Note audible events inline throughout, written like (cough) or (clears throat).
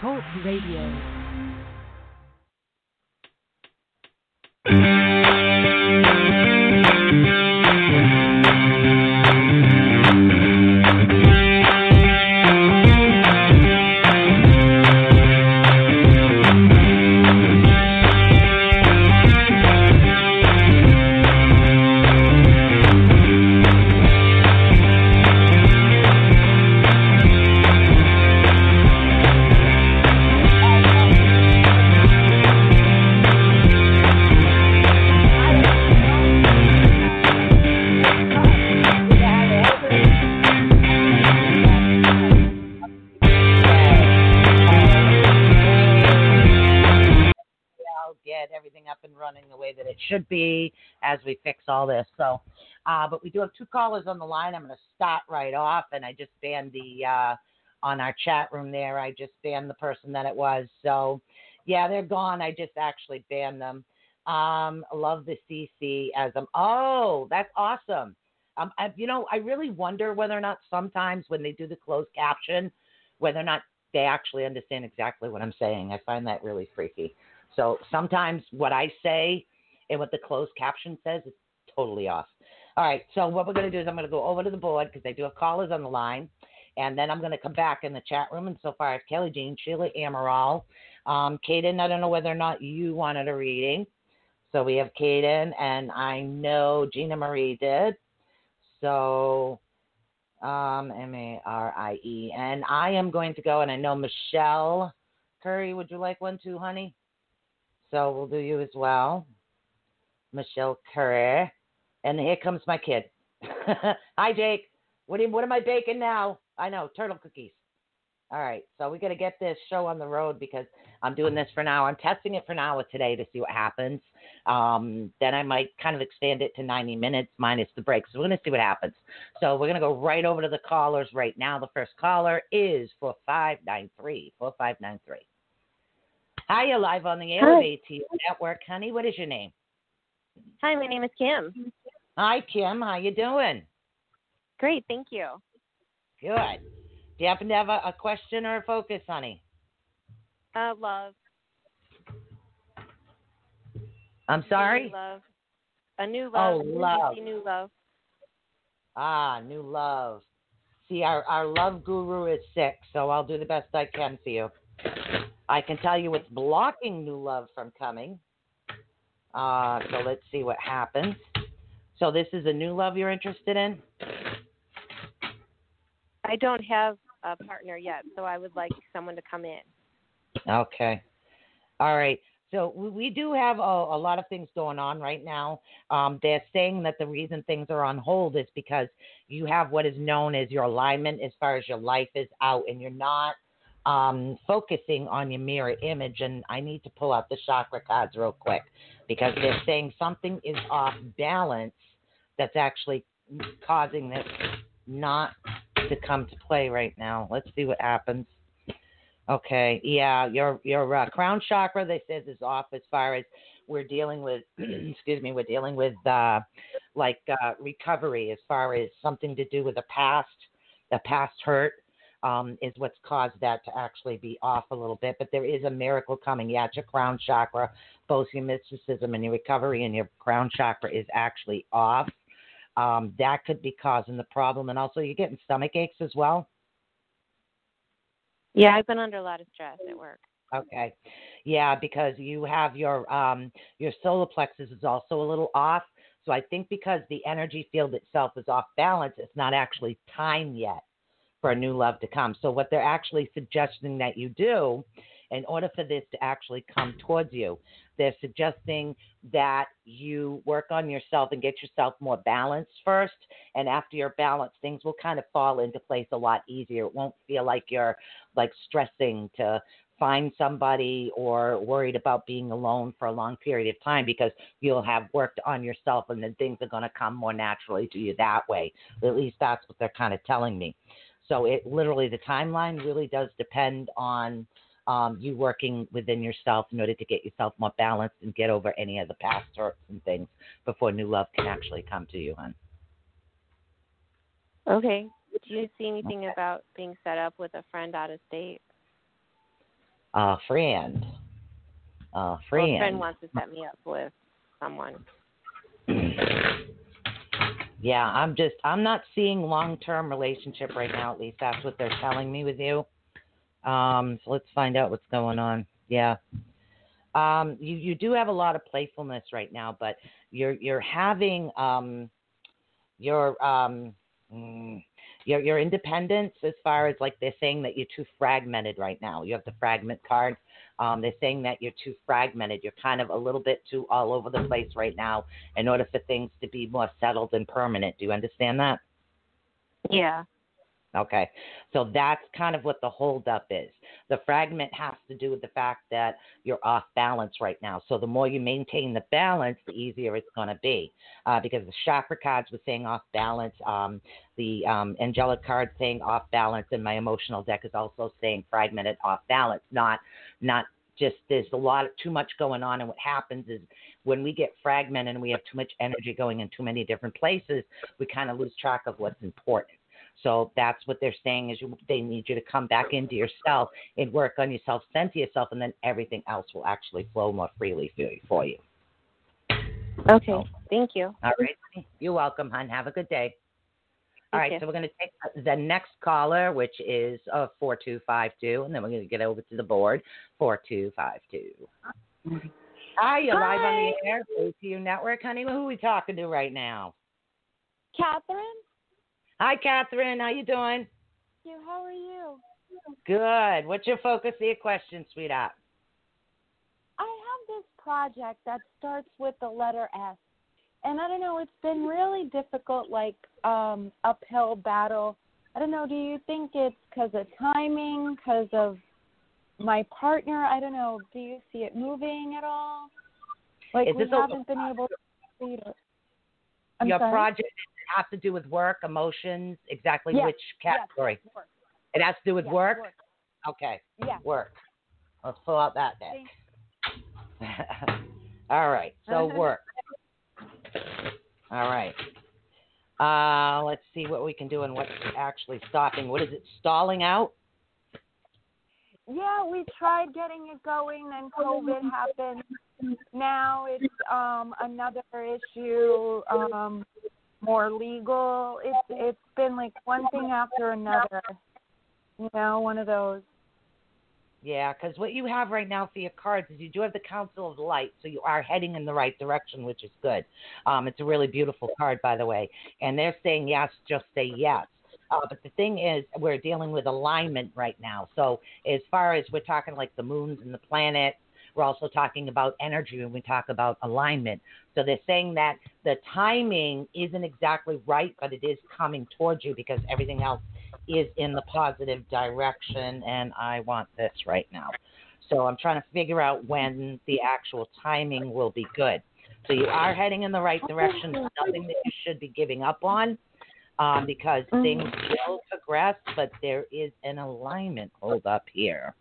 Talk Radio. As we fix all this. So, uh, but we do have two callers on the line. I'm going to start right off, and I just banned the uh, on our chat room there. I just banned the person that it was. So, yeah, they're gone. I just actually banned them. Um, love the CC as them. Oh, that's awesome. Um, I, you know, I really wonder whether or not sometimes when they do the closed caption, whether or not they actually understand exactly what I'm saying. I find that really freaky. So sometimes what I say and what the closed caption says is totally off. All right, so what we're going to do is I'm going to go over to the board because they do have callers on the line, and then I'm going to come back in the chat room. And so far, as Kelly Jean, Sheila Amaral, um, Kaden. I don't know whether or not you wanted a reading, so we have Kaden, and I know Gina Marie did. So um, M A R I E, and I am going to go, and I know Michelle Curry. Would you like one too, honey? So we'll do you as well. Michelle Curry. And here comes my kid. (laughs) Hi, Jake. What, you, what am I baking now? I know, turtle cookies. All right, so we got to get this show on the road because I'm doing this for now. I'm testing it for now today to see what happens. Um, then I might kind of expand it to 90 minutes minus the break. So we're going to see what happens. So we're going to go right over to the callers right now. The first caller is 4593. 4593. Hi, you're live on the air Hi. AT Network, honey. What is your name? Hi, my name is Kim. Hi, Kim. How you doing? Great, thank you. Good. Do you happen to have a, a question or a focus, honey? Uh, love. I'm sorry. Love. A new Oh, love. love. New love. Ah, new love. See, our, our love guru is sick, so I'll do the best I can for you. I can tell you what's blocking new love from coming. Uh, so let's see what happens. So this is a new love you're interested in? I don't have a partner yet, so I would like someone to come in. Okay. All right. So we, do have a, a lot of things going on right now. Um, they're saying that the reason things are on hold is because you have what is known as your alignment as far as your life is out, and you're not um, focusing on your mirror image. And I need to pull out the chakra cards real quick because they're saying something is off balance that's actually causing this not to come to play right now. Let's see what happens. Okay, yeah, your your uh, crown chakra they says is off as far as we're dealing with. (clears throat) excuse me, we're dealing with uh, like uh, recovery as far as something to do with the past, the past hurt. Um, is what's caused that to actually be off a little bit, but there is a miracle coming. Yeah, it's your crown chakra, both your mysticism and your recovery, and your crown chakra is actually off. Um, that could be causing the problem, and also you're getting stomach aches as well. Yeah, I've been under a lot of stress at work. Okay. Yeah, because you have your um your solar plexus is also a little off. So I think because the energy field itself is off balance, it's not actually time yet for a new love to come. So what they're actually suggesting that you do in order for this to actually come towards you, they're suggesting that you work on yourself and get yourself more balanced first. And after you're balanced, things will kind of fall into place a lot easier. It won't feel like you're like stressing to find somebody or worried about being alone for a long period of time because you'll have worked on yourself and then things are going to come more naturally to you that way. At least that's what they're kind of telling me. So it literally, the timeline really does depend on um, you working within yourself in order to get yourself more balanced and get over any of the past hurts and things before new love can actually come to you, hon. Okay. Do you see anything about being set up with a friend out of state? a friend. A Well, friend. a friend wants to set me up with someone. (clears throat) yeah, I'm just I'm not seeing long term relationship right now. At least that's what they're telling me with you. Um, so let's find out what's going on. Yeah. Um, you you do have a lot of playfulness right now, but you're you're having um, your um, mm, your your independence as far as like they're saying that you're too fragmented right now. You have the fragment card. Um, they're saying that you're too fragmented. You're kind of a little bit too all over the place right now in order for things to be more settled and permanent. Do you understand that? Yeah. Okay. So that's kind of what the holdup is. The fragment has to do with the fact that you're off balance right now. So the more you maintain the balance, the easier it's going to be. Uh, because the chakra cards were saying off balance, um, the um, angelic card saying off balance, and my emotional deck is also saying fragmented off balance. Not, not just there's a lot of too much going on, and what happens is when we get fragmented and we have too much energy going in too many different places, we kind of lose track of what's important. So that's what they're saying is you, they need you to come back into yourself and work on yourself, center yourself, and then everything else will actually flow more freely for you. Okay. So- Thank you. All right. You're welcome, hon. Have a good day. All Thank right, you. so we're going to take the next caller, which is uh, 4252, and then we're going to get over to the board 4252. Hi, you're live on the air, ATU Network, honey. Who are we talking to right now? Catherine, Hi, Catherine. How you doing? you, how are you? Good. What's your focus of your question, sweetheart? I have this project that starts with the letter S. And I don't know, it's been really difficult, like um, uphill battle. I don't know, do you think it's because of timing, because of my partner? I don't know. Do you see it moving at all? Like Is we haven't been able to complete it. I'm your sorry? project have to do with work, emotions, exactly Yes, which category? Yes. It has to do with Yes, work? work. Okay, Yeah. work. Let's pull out that deck. (laughs) All right, so (laughs) work. All right. Uh, let's see what we can do and what's actually stopping. What is it stalling out? Yeah, we tried getting it going, then COVID happened. Now it's um another issue, um more legal. It's it's been like one thing after another. You know, one of those. Yeah, because what you have right now for your cards is you do have the Council of Light, so you are heading in the right direction, which is good. Um, it's a really beautiful card, by the way. And they're saying yes, just say yes. Uh, but the thing is, we're dealing with alignment right now. So as far as we're talking like the moons and the planets, we're also talking about energy when we talk about alignment. So they're saying that the timing isn't exactly right, but it is coming towards you because everything else is in the positive direction. And I want this right now. So I'm trying to figure out when the actual timing will be good. So you are heading in the right direction. There's nothing that you should be giving up on um, because things will progress, but there is an alignment hold up here.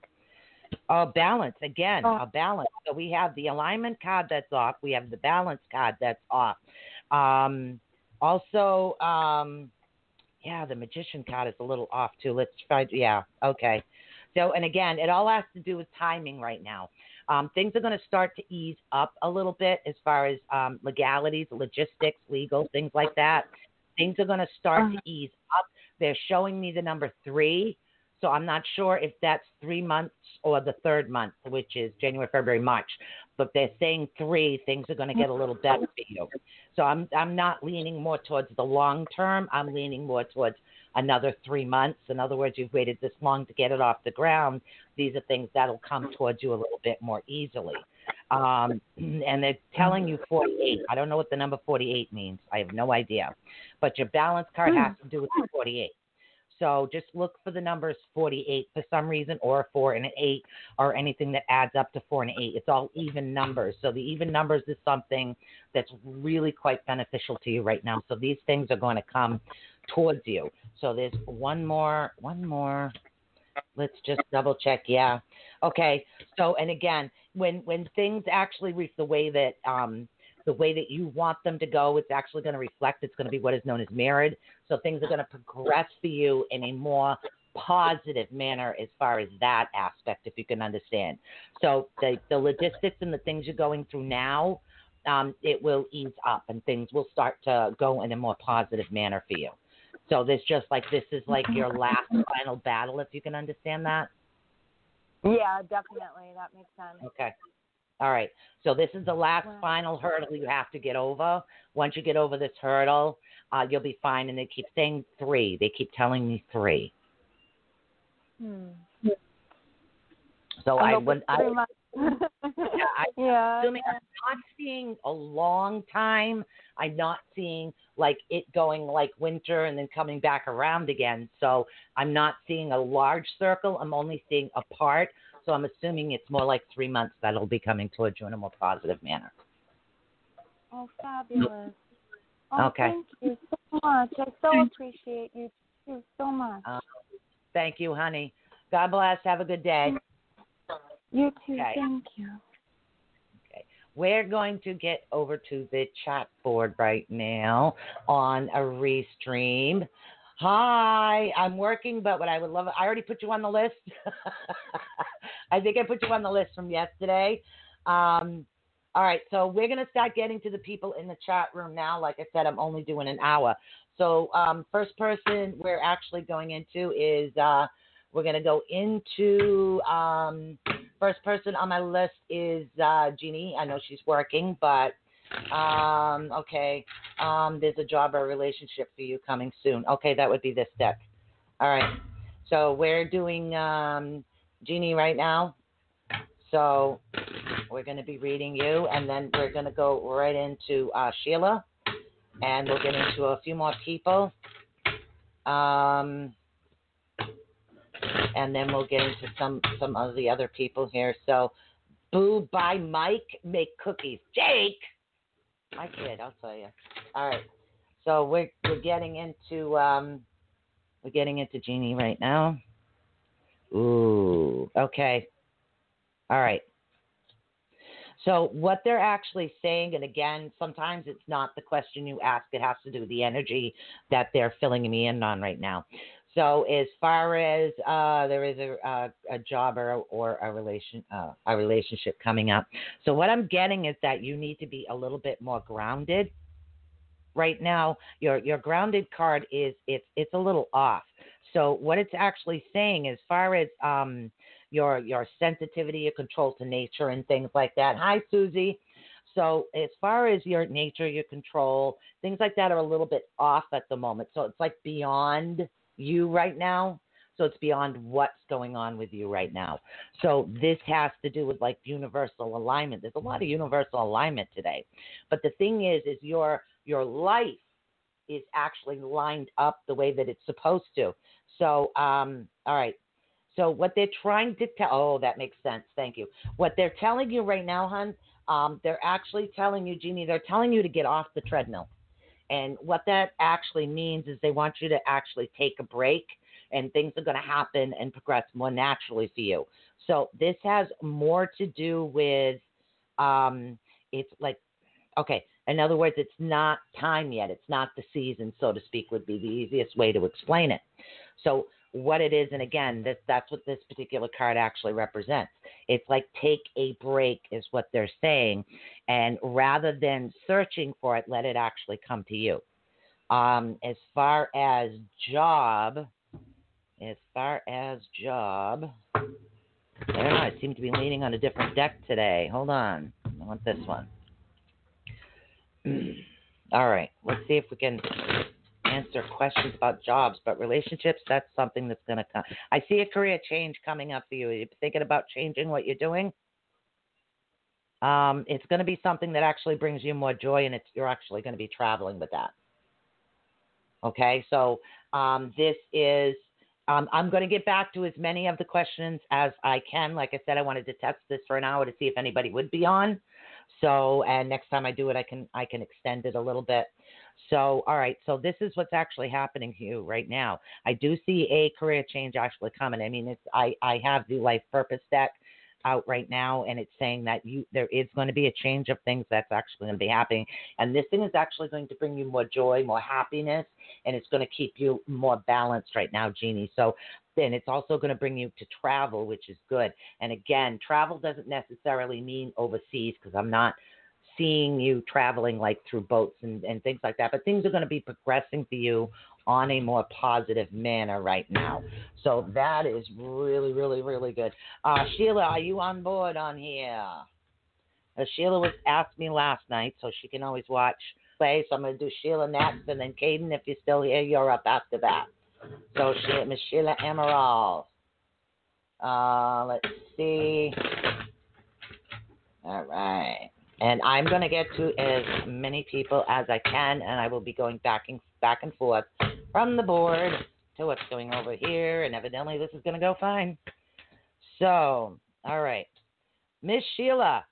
A balance again, Oh. a balance. So we have the alignment card that's off. We have the balance card that's off. Um, also, um, yeah, the magician card is a little off too. Let's try. Yeah, okay. So, and again, it all has to do with timing right now. Um, things are going to start to ease up a little bit as far as um, legalities, logistics, legal, things like that. Things are going to start Uh-huh. to ease up. They're showing me the number three. So I'm not sure if that's three months or the third month, which is January, February, March. But they're saying three, things are going to get a little better for you. So I'm I'm not leaning more towards the long term. I'm leaning more towards another three months. In other words, you've waited this long to get it off the ground. These are things that'll come towards you a little bit more easily. Um, and they're telling you 48. I don't know what the number 48 means. I have no idea. But your balance card has to do with the 48. So just look for the numbers 48 for some reason, or a four and an eight, or anything that adds up to four and eight. It's all even numbers. So the even numbers is something that's really quite beneficial to you right now. So these things are going to come towards you. So there's one more, one more. Let's just double check. Yeah. Okay. So and again, when when things actually reach the way that um the way that you want them to go, it's actually going to reflect. It's going to be what is known as mirrored. So things are going to progress for you in a more positive manner as far as that aspect, if you can understand. So the the logistics and the things you're going through now, um, it will ease up and things will start to go in a more positive manner for you. So this just like this is like your last final battle, if you can understand that. Yeah, definitely. That makes sense. Okay. All right. So this is the last Wow. final hurdle you have to get over. Once you get over this hurdle, uh, you'll be fine. And they keep saying three. They keep telling me three. Hmm. So I I, would. I, months. I- (laughs) yeah. assuming I'm not seeing a long time. I'm not seeing like it going like winter and then coming back around again. So I'm not seeing a large circle. I'm only seeing a part. So I'm assuming it's more like three months that'll be coming towards you in a more positive manner. Oh, fabulous. Oh, Okay. Thank you so much. I so appreciate you too so much. Uh, Thank you, honey. God bless. Have a good day. you too. okay. Thank you. Okay. We're going to get over to the chat board right now on a restream. Hi, I'm working, but what I would love, I already put you on the list. (laughs) I think I put you on the list from yesterday. Um, all right, so we're going to start getting to the people in the chat room now. Like I said, I'm only doing an hour. So, um, first person we're actually going into is uh, we're going to go into um, first person on my list is uh, Jeannie. I know she's working, but um, okay. Um, there's a job or relationship for you coming soon. Okay, that would be this deck. All right. So we're doing um, Jeannie right now. So we're going to be reading you, and then we're going to go right into uh, Sheila, and we'll get into a few more people. Um, and then we'll get into some some of the other people here. So, Boo by Mike make cookies. Jake, my kid, I'll tell you. All right. So we're we're getting into um we're getting into Jeannie right now. Ooh, okay. All right. So what they're actually saying, and again, sometimes it's not the question you ask; it has to do with the energy that they're filling me in on right now. So as far as uh, there is a, a, a job or, or a relation uh, a relationship coming up. So what I'm getting is that you need to be a little bit more grounded. Right now, your your grounded card is it's it's a little off. So what it's actually saying, as far as um, your your sensitivity, your control to nature, and things like that. Hi, Susie. So as far as your nature, your control, things like that are a little bit off at the moment. So it's like beyond you right now. So it's beyond what's going on with you right now. So this has to do with like universal alignment. There's a lot of universal alignment today. But the thing is is your your life is actually lined up the way that it's supposed to. So um all right. So what they're trying to tell oh that makes sense. Thank you. What they're telling you right now, hun, um, they're actually telling you, Jeannie, they're telling you to get off the treadmill. And what that actually means is they want you to actually take a break and things are going to happen and progress more naturally for you. So this has more to do with um, it's like, okay, in other words, it's not time yet. It's not the season, so to speak, would be the easiest way to explain it. So what it is, and again, this, that's what this particular card actually represents. It's like take a break, is what they're saying, and rather than searching for it, let it actually come to you. Um, as far as job, as far as job, I don't know. I seem to be leaning on a different deck today. Hold on, I want this one. (clears throat) All right, let's see if we can answer questions about jobs, but relationships, that's something that's going to come. I see a career change coming up for you. Are you thinking about changing what you're doing? Um, it's going to be something that actually brings you more joy, and it's you're actually going to be traveling with that. Okay, so um, this is. Um, I'm going to get back to as many of the questions as I can. Like I said, I wanted to test this for an hour to see if anybody would be on. So, and next time I do it, I can I can extend it a little bit. So, all right. So this is what's actually happening to you right now. I do see a career change actually coming. I mean, it's I I have the life purpose deck. Out right now, and it's saying that you there is going to be a change of things that's actually going to be happening, and this thing is actually going to bring you more joy, more happiness, and it's going to keep you more balanced right now, Jeannie. So then it's also going to bring you to travel, which is good. And again, travel doesn't necessarily mean overseas because I'm not seeing you traveling like through boats and, and things like that. But things are going to be progressing for you on a more positive manner right now. So that is really, really, really good. Uh, Sheila, are you on board on here? Uh, Sheila was asked me last night, so she can always watch play. So I'm going to do Sheila next, and then Caden, if you're still here, you're up after that. So she, Miss Sheila Emerald. Uh, let's see. All right. And I'm going to get to as many people as I can, and I will be going back and back and forth from the board to what's going over here, and evidently this is going to go fine. So, all right, Miss Sheila,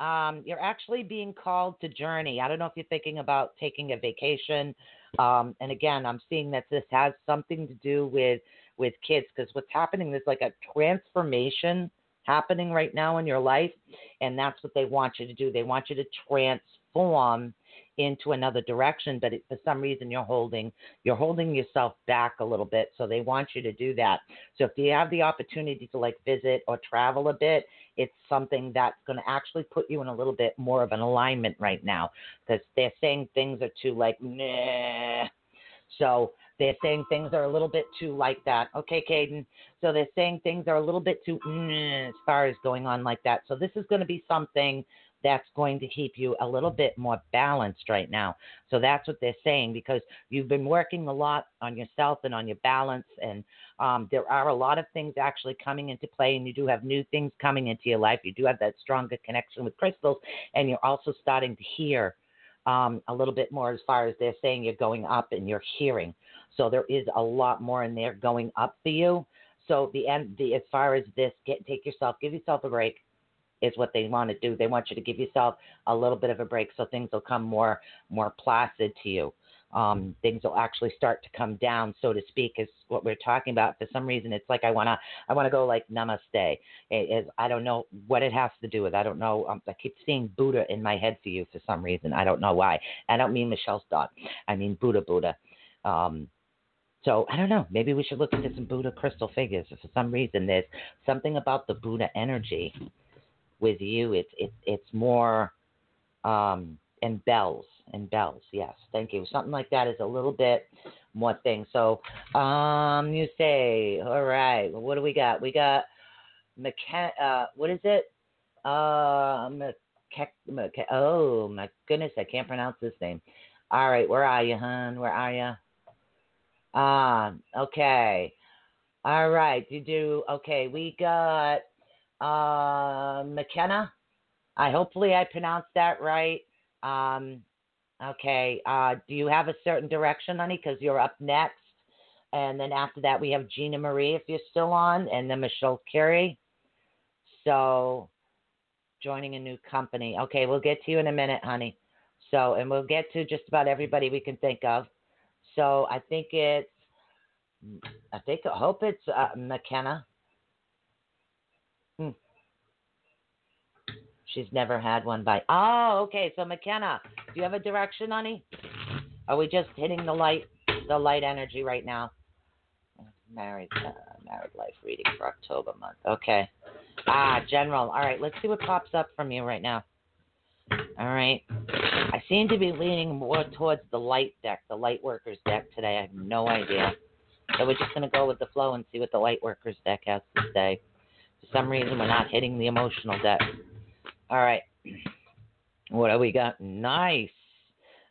um, you're actually being called to journey. I don't know if you're thinking about taking a vacation. Um, and again, I'm seeing that this has something to do with with kids because what's happening is like a transformation happening right now in your life, and that's what they want you to do. They want you to transform into another direction, but it, for some reason you're holding you're holding yourself back a little bit. So they want you to do that. So if you have the opportunity to like visit or travel a bit, it's something that's going to actually put you in a little bit more of an alignment right now because they're saying things are too like nah. So they're saying things are a little bit too like that. Okay, Caden. So they're saying things are a little bit too mm, as far as going on like that. So this is going to be something that's going to keep you a little bit more balanced right now. So that's what they're saying because you've been working a lot on yourself and on your balance, and um, there are a lot of things actually coming into play, and you do have new things coming into your life. You do have that stronger connection with crystals, and you're also starting to hear um, a little bit more as far as they're saying you're going up and you're hearing. So there is a lot more in there going up for you. So the end, the as far as this, get take yourself, give yourself a break, is what they want to do. They want you to give yourself a little bit of a break so things will come more more placid to you. Um, things will actually start to come down, so to speak, is what we're talking about. For some reason, it's like I wanna, I wanna go like namaste. It is, I don't know what it has to do with. I don't know. Um, I keep seeing Buddha in my head for you for some reason. I don't know why. I don't mean Michelle's Stott. I mean Buddha, Buddha. Um, so I don't know. Maybe we should look into some Buddha crystal figures. For some reason, there's something about the Buddha energy with you. It's it's it's more um, and bells and bells. Yes, thank you. Something like that is a little bit more thing. So um, you say, all right. Well, what do we got? We got mechan. Uh, what is it? Uh, oh my goodness, I can't pronounce this name. All right, where are you, hon? Where are you? Um, okay. All right, you do okay. We got uh, McKenna. I hopefully I pronounced that right. Um, okay. Uh, do you have a certain direction, honey? Because you're up next, and then after that we have Gina Marie if you're still on, and then Michelle Curry. So, joining a new company. Okay, we'll get to you in a minute, honey. So, and we'll get to just about everybody we can think of. So I think it's, I think I hope it's uh, McKenna. Hmm. She's never had one by. Oh, okay. So McKenna, do you have a direction, honey? Are we just hitting the light, the light energy right now? Married, uh, married life reading for October month. Okay. Ah, general. All right. Let's see what pops up from you right now. All right. I seem to be leaning more towards the light deck, the light workers deck today. I have no idea. So we're just going to go with the flow and see what the light workers deck has to say. For some reason, we're not hitting the emotional deck. All right. What do we got? Nice.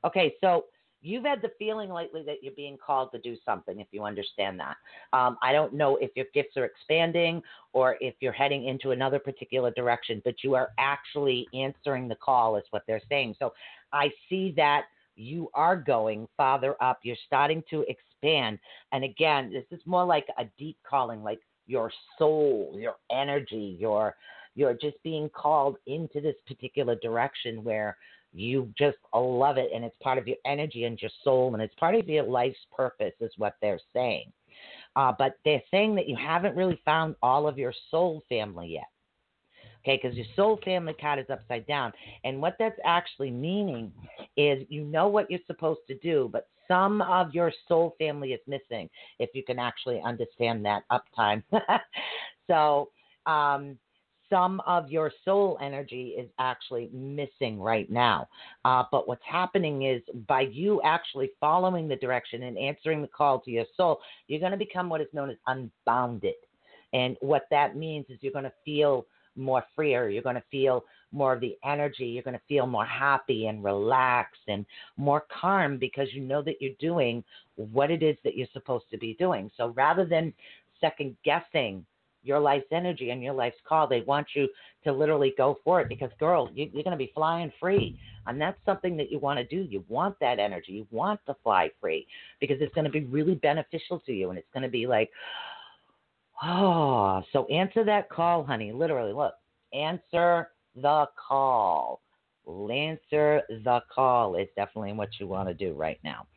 Okay, so you've had the feeling lately that you're being called to do something, if you understand that. Um, I don't know if your gifts are expanding or if you're heading into another particular direction, but you are actually answering the call, is what they're saying. So I see that you are going farther up. You're starting to expand. And again, this is more like a deep calling, like your soul, your energy, your you're just being called into this particular direction where you just love it and it's part of your energy and your soul and it's part of your life's purpose is what they're saying uh, but they're saying that you haven't really found all of your soul family yet Okay, because your soul family card is upside down. And what that's actually meaning is you know what you're supposed to do, but some of your soul family is missing if you can actually understand that uptime. (laughs) so, um, some of your soul energy is actually missing right now. Uh, but what's happening is by you actually following the direction and answering the call to your soul, you're going to become what is known as unbounded. And what that means is you're going to feel more freer. You're going to feel more of the energy. You're going to feel more happy and relaxed and more calm because you know that you're doing what it is that you're supposed to be doing. So rather than second guessing your life's energy and your life's call, they want you to literally go for it because, girl, you, are going to be flying free. And that's something that you want to do. You want that energy. You want to fly free because it's going to be really beneficial to you. And it's going to be like, oh, so answer that call, honey. Literally, look, answer the call. Answer the call is definitely what you want to do right now.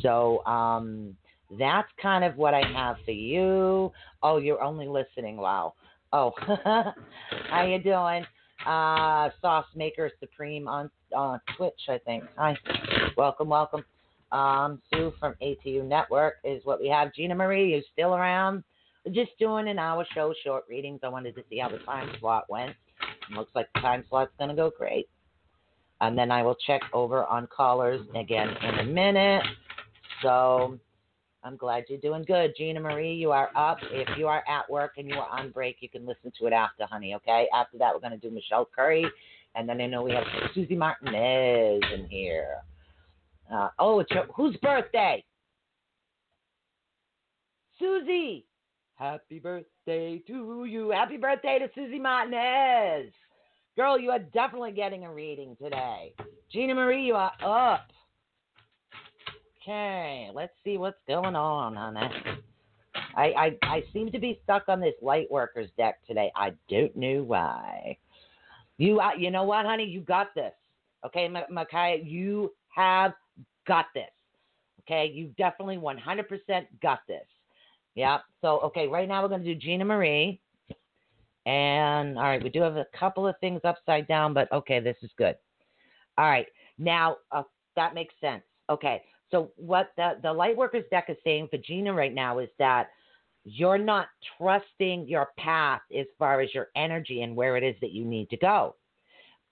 So, um, that's kind of what I have for you. Oh, you're only listening. Wow. Oh, (laughs) how you doing? Uh, Sauce Maker Supreme on on Twitch, I think. Hi, welcome, welcome. Um, Sue from ATU Network is what we have. Gina Marie, you still around? Just doing an hour show, short readings. I wanted to see how the time slot went. looks like the time slot's going to go great. And then I will check over on callers again in a minute. So I'm glad you're doing good. Gina Marie, you are up. If you are at work and you are on break, you can listen to it after, honey, okay? After that, we're going to do Michelle Curry. And then I know we have Susie Martinez in here. Uh, oh, it's your, whose birthday? Susie. Happy birthday to you. Happy birthday to Susie Martinez. Girl, you are definitely getting a reading today. Gina Marie, you are up. Okay, let's see what's going on on that. I, I I seem to be stuck on this light workers deck today. I don't know why. You uh, you know what, honey? You got this. Okay, Makaya, you have got this. Okay, you definitely 100% got this. Yeah. So okay, right now we're gonna do Gina Marie. And all right, we do have a couple of things upside down, but okay, this is good. All right, now uh, that makes sense. Okay, so what the the Lightworkers deck is saying for Gina right now is that you're not trusting your path as far as your energy and where it is that you need to go.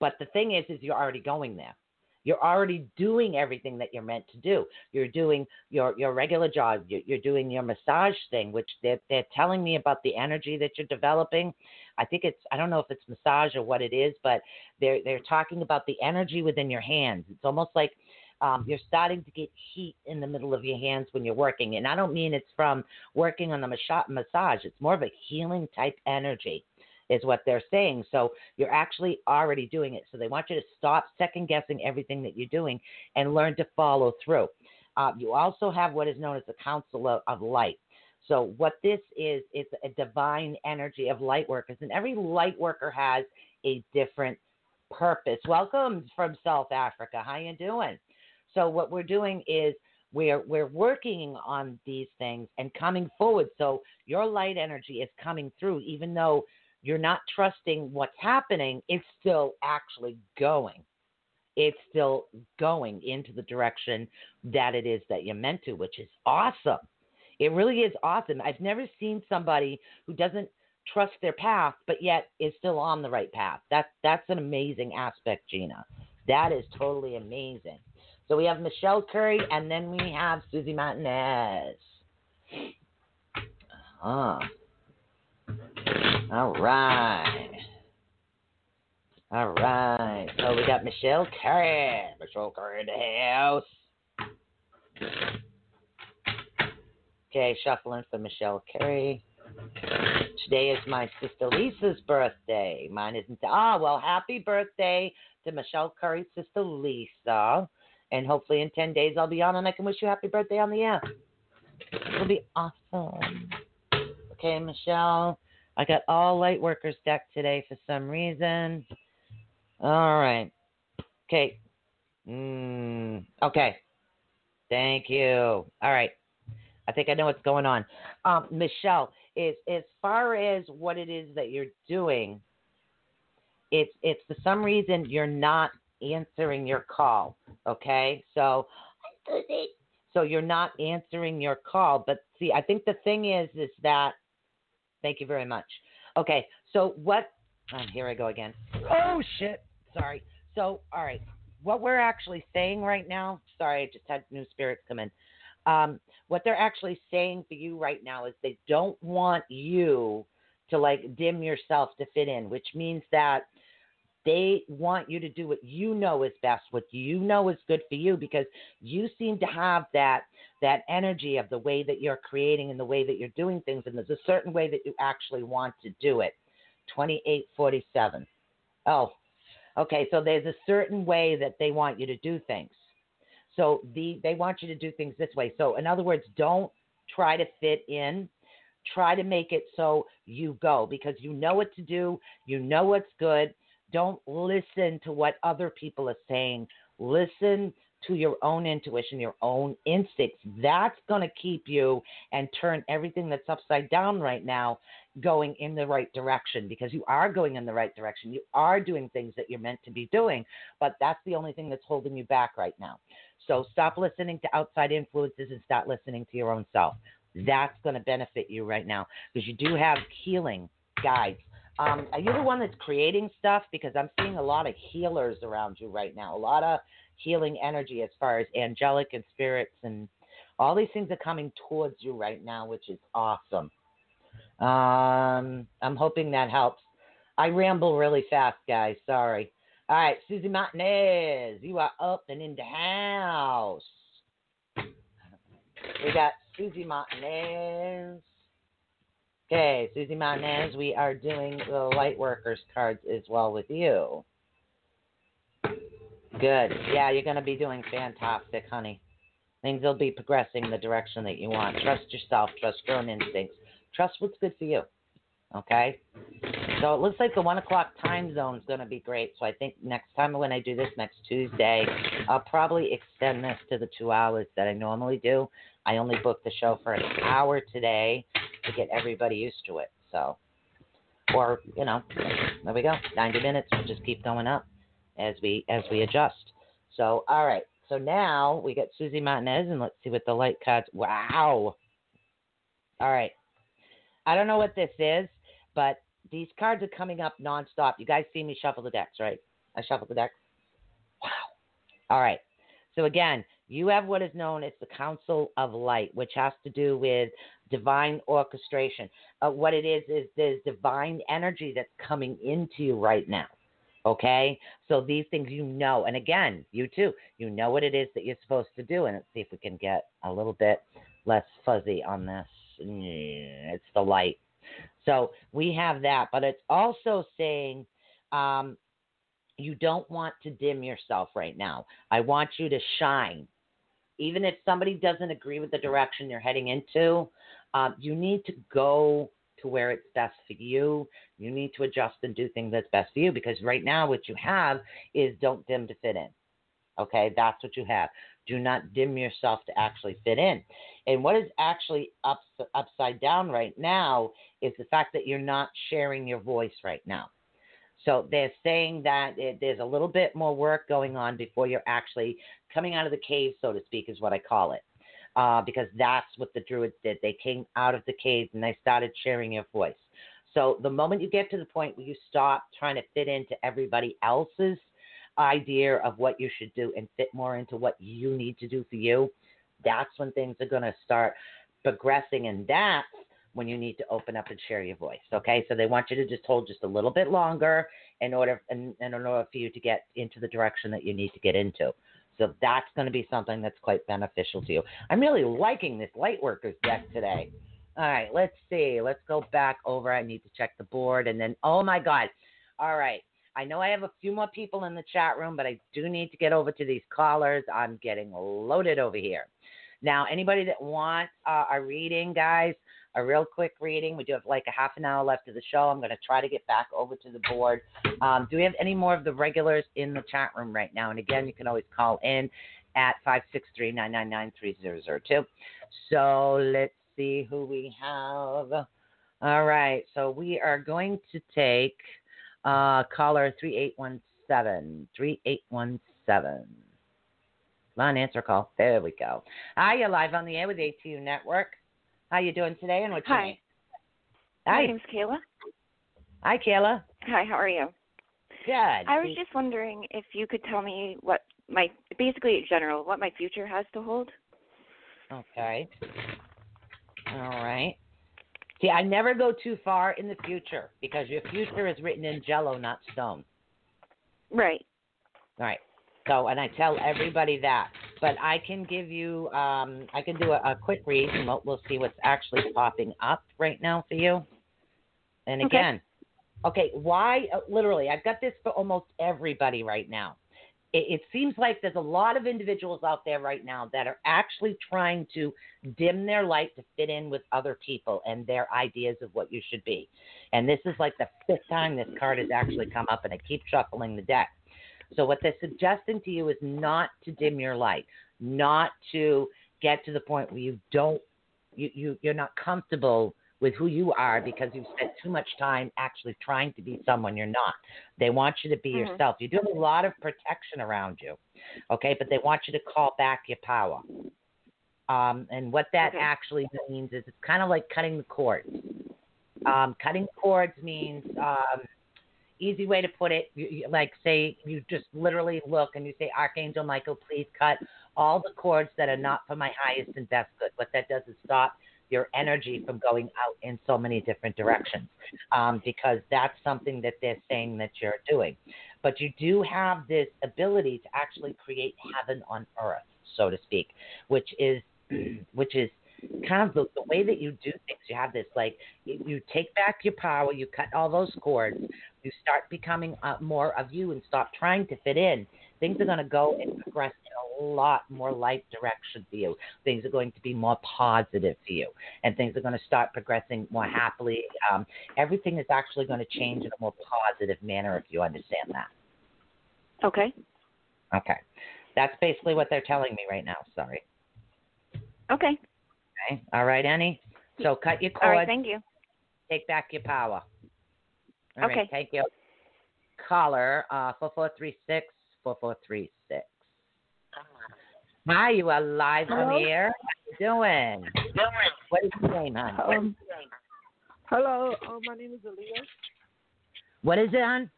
But the thing is, is you're already going there. You're already doing everything that you're meant to do. You're doing your your regular job. You're, doing your massage thing, which they're they're telling me about the energy that you're developing. I think it's I don't know if it's massage or what it is, but they're they're talking about the energy within your hands. It's almost like um, you're starting to get heat in the middle of your hands when you're working. And I don't mean it's from working on the massage, it's more of a healing type energy, is what they're saying. So you're actually already doing it. So they want you to stop second guessing everything that you're doing and learn to follow through. Uh, you also have what is known as the Council of, of Light. So what this is, is a divine energy of light workers, and every light worker has a different purpose. Welcome from South Africa. How you doing? So what we're doing is we're we're working on these things and coming forward. So your light energy is coming through, even though you're not trusting what's happening. It's still actually going. It's still going into the direction that it is that you're meant to, which is awesome. It really is awesome. I've never seen somebody who doesn't trust their path, but yet is still on the right path. That's that's an amazing aspect, Gina. That is totally amazing. So we have Michelle Curry, and then we have Susie Martinez. Uh-huh. All right. All right. So we got Michelle Curry. Michelle Curry in the house. Okay, shuffling for Michelle Curry. Today is my sister Lisa's birthday. Mine isn't. Ah, well, happy birthday to Michelle Curry's sister Lisa. And hopefully in 10 days I'll be on and I can wish you happy birthday on the air. It'll be awesome. Okay, Michelle. I got all light workers deck today for some reason. All right. Okay. Mm, okay. Thank you. All right. I think I know what's going on. Um, Michelle, is as far as what it is that you're doing, it's it's for some reason you're not answering your call. Okay, so so you're not answering your call. But see, I think the thing is, is that thank you very much. Okay, so what? Oh, here I go again. Oh shit! Sorry. So all right, what we're actually saying right now. Sorry, I just had new spirits come in. Um, what they're actually saying for you right now is they don't want you to like dim yourself to fit in, which means that they want you to do what you know is best, what you know is good for you, because you seem to have that that energy of the way that you're creating and the way that you're doing things, and there's a certain way that you actually want to do it. Twenty-eight forty-seven. Oh, okay. So there's a certain way that they want you to do things. So the they want you to do things this way. So in other words, don't try to fit in. Try to make it so you go because you know what to do. You know what's good don't listen to what other people are saying. Listen to your own intuition, your own instincts. That's going to keep you and turn everything that's upside down right now going in the right direction because you are going in the right direction. You are doing things that you're meant to be doing, but that's the only thing that's holding you back right now. So stop listening to outside influences and start listening to your own self. That's going to benefit you right now because you do have healing guides um, are you the one that's creating stuff? Because I'm seeing a lot of healers around you right now, a lot of healing energy as far as angelic and spirits and all these things are coming towards you right now, which is awesome. Um, I'm hoping that helps. I ramble really fast, guys. Sorry. All right, Susie Martinez, you are up and in the house. We got Susie Martinez. Okay, Susie Martinez, we are doing the light workers cards as well with you. Good. Yeah, you're going to be doing fantastic, honey. Things will be progressing the direction that you want. Trust yourself, trust your own instincts, trust what's good for you. Okay? So it looks like the one o'clock time zone is going to be great. So I think next time when I do this next Tuesday, I'll probably extend this to the two hours that I normally do. I only booked the show for an hour today to get everybody used to it. So, or you know, there we go. 90 minutes. We'll just keep going up as we as we adjust. So, all right. So now we got Susie Martinez, and let's see what the light cards. Wow. All right. I don't know what this is, but these cards are coming up nonstop. You guys see me shuffle the decks, right? I shuffle the decks. Wow. All right. So again, you have what is known as the Council of Light, which has to do with divine orchestration. Uh, what it is is there's divine energy that's coming into you right now. Okay, so these things you know, and again, you too, you know what it is that you're supposed to do. And let's see if we can get a little bit less fuzzy on this. It's the light. So we have that, but it's also saying um, you don't want to dim yourself right now. I want you to shine. Even if somebody doesn't agree with the direction you're heading into, um, you need to go to where it's best for you. You need to adjust and do things that's best for you because right now, what you have is don't dim to fit in. Okay, that's what you have. Do not dim yourself to actually fit in. And what is actually up, upside down right now is the fact that you're not sharing your voice right now. So they're saying that it, there's a little bit more work going on before you're actually coming out of the cave, so to speak, is what I call it uh, because that's what the Druids did. They came out of the cave and they started sharing your voice. So the moment you get to the point where you stop trying to fit into everybody else's idea of what you should do and fit more into what you need to do for you, that's when things are going to start progressing. And that's when you need to open up and share your voice. Okay, so they want you to just hold just a little bit longer in order in, in order for you to get into the direction that you need to get into. So that's going to be something that's quite beneficial to you. I'm really liking this Lightworkers deck today. All right, let's see. Let's go back over. I need to check the board. And then, oh my God. All right. I know I have a few more people in the chat room, but I do need to get over to these callers. I'm getting loaded over here. Now, anybody that wants uh, a reading, guys, a real quick reading. We do have like a half an hour left of the show. I'm going to try to get back over to the board. Um, do we have any more of the regulars in the chat room right now? And again, you can always call in at 563 999 3002. So let's see who we have. All right. So we are going to take Uh, caller 3817. 3817. Come on, answer call. There we go. Hi, you're live on the air with ATU Network. How you doing today and what's your name? Hi. My Hi. name's Kayla. Hi, Kayla. Hi, how are you? Good. I was just wondering if you could tell me what my basically in general what my future has to hold. Okay. All right. See, I never go too far in the future because your future is written in jello, not stone. Right. All right. So, and I tell everybody that. But I can give you, um, I can do a, a quick read and we'll, we'll see what's actually popping up right now for you. And Okay. again, okay, why? Uh, literally, I've got this for almost everybody right now. It, it seems like there's a lot of individuals out there right now that are actually trying to dim their light to fit in with other people and their ideas of what you should be. And this is like the fifth time this card has actually come up, and I keep shuffling the deck. So what they're suggesting to you is not to dim your light, not to get to the point where you don't you, you you're not comfortable with who you are because you've spent too much time actually trying to be someone you're not. They want you to be Mhm. yourself. You do have a lot of protection around you. Okay, but they want you to call back your power. Um, and what that Okay. actually means is it's kind of like cutting the cords. Um, cutting cords means um, easy way to put it, you, you, like say you just literally look and you say, Archangel Michael, please cut all the cords that are not for my highest and best good. What that does is stop your energy from going out in so many different directions um, because that's something that they're saying that you're doing. But you do have this ability to actually create heaven on earth, so to speak, which is (clears throat) which is kind of the, way that you do things. You have this like you, you take back your power, you cut all those cords, you start becoming uh, more of you and stop trying to fit in. Things are going to go and progress in a lot more light direction for you. Things are going to be more positive for you, and things are going to start progressing more happily. Um, everything is actually going to change in a more positive manner if you understand that. Okay. Okay, that's basically what they're telling me right now. Sorry. Okay. Okay. All right, Annie. So cut your cord. cords. right, thank you. take back your power. All right, Okay. thank you. Caller, uh, 4436 4436. Hi, you are live on Hello? the air. How you doing? What is your name, hon? Um, hello, um, my name is Aaliyah. What is it, hon?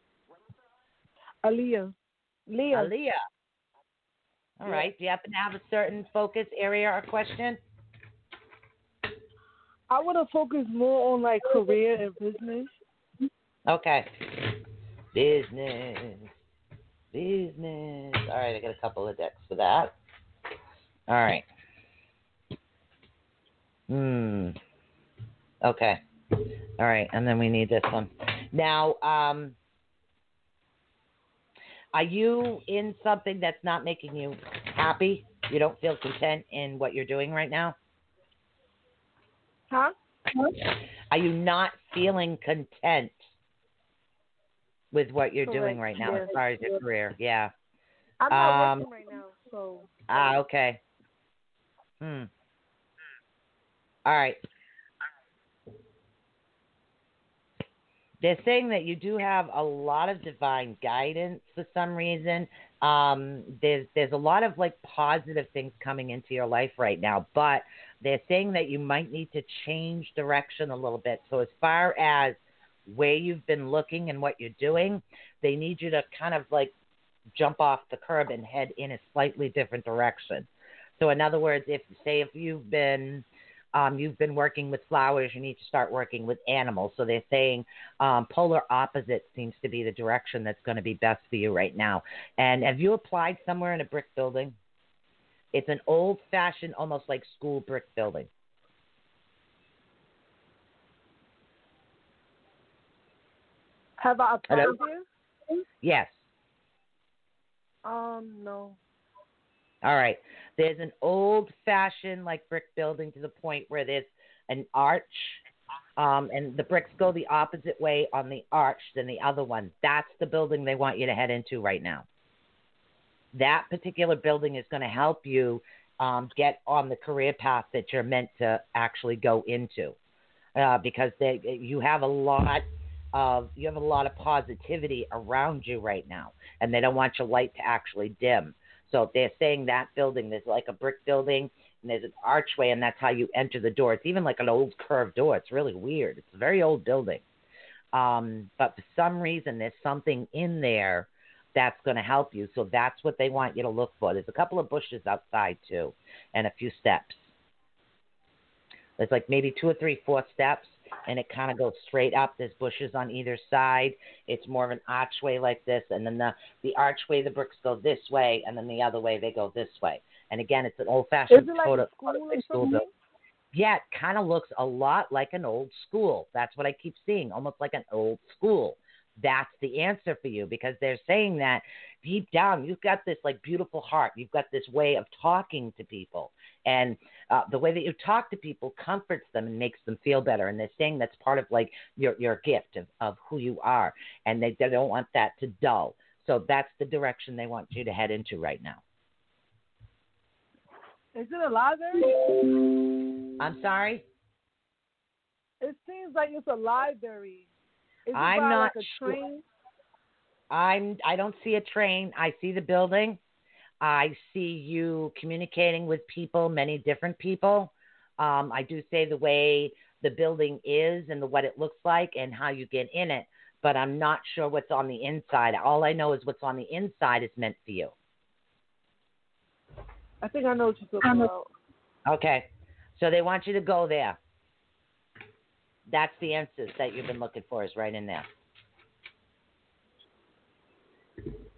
Aaliyah. Leah. Aaliyah. All right. Do you happen to have a certain focus area or question? I want to focus more on like career and business. Okay. Business. Business. All right, I got a couple of decks for that. All right. Hmm. Okay. All right, and then we need this one. Now, um, are you in something that's not making you happy? You don't feel content in what you're doing right now? Huh? Are you not feeling content with what you're doing right Correct, now as far as your yes. career? Yeah. I'm not Um, working right now, so. Ah, okay. Hmm. All right. They're saying that you do have a lot of divine guidance for some reason. Um, there's there's a lot of like positive things coming into your life right now, but they're saying that you might need to change direction a little bit. So as far as where you've been looking and what you're doing, they need you to kind of like jump off the curb and head in a slightly different direction. So in other words, if say if you've been um, you've been working with flowers, you need to start working with animals. So they're saying um, polar opposite seems to be the direction that's going to be best for you right now. And have you applied somewhere in a brick building? It's an old fashioned, almost like school brick building. Have I applied Hello? there? Yes. Um, no. All right. There's an old fashioned like brick building to the point where there's an arch, um, and the bricks go the opposite way on the arch than the other one. That's the building they want you to head into right now. That particular building is going to help you um, get on the career path that you're meant to actually go into, uh, because they, you have a lot of you have a lot of positivity around you right now, and they don't want your light to actually dim. So they're saying that building, there's like a brick building, and there's an archway, and that's how you enter the door. It's even like an old curved door. It's really weird. It's a very old building. Um, but for some reason, there's something in there that's going to help you. So that's what they want you to look for. There's a couple of bushes outside too, and a few steps. There's like maybe two or three, four steps, and it kind of goes straight up. There's bushes on either side. It's more of an archway like this, and then the the archway, the bricks go this way, and then the other way they go this way. And again, it's an old fashioned like a school something? building. Yeah, it kind of looks a lot like an old school. That's what I keep seeing, almost like an old school. That's the answer for you because they're saying that deep down you've got this like beautiful heart. You've got this way of talking to people, and uh, the way that you talk to people comforts them and makes them feel better. And they're saying that's part of like your your gift of of who you are, and they they don't want that to dull. So that's the direction they want you to head into right now. Is it a library? I'm sorry. It seems like it's a library. Is I'm by not like a sure. train? I'm I don't see a train. I see the building. I see you communicating with people, many different people. Um, I do say the way the building is and the, what it looks like and how you get in it, but I'm not sure what's on the inside. All I know is what's on the inside is meant for you. I think I know what you're talking about. Okay. So they want you to go there. That's the answers that you've been looking for is right in there.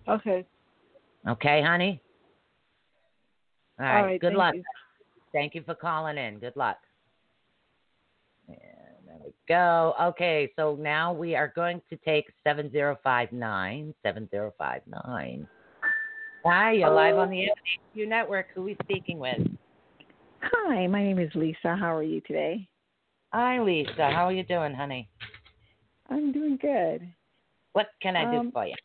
Okay. Okay, honey? All right. All right, Good thank luck. you. Thank you for calling in. Good luck. And there we go. Okay, so now we are going to take 7059. 7059. Hi, you're live on the ATU network. Who are we speaking with? Hi, my name is Lisa. How are you today? Hi, Lisa. How are you doing, honey? I'm doing good. What can I do Um, for you?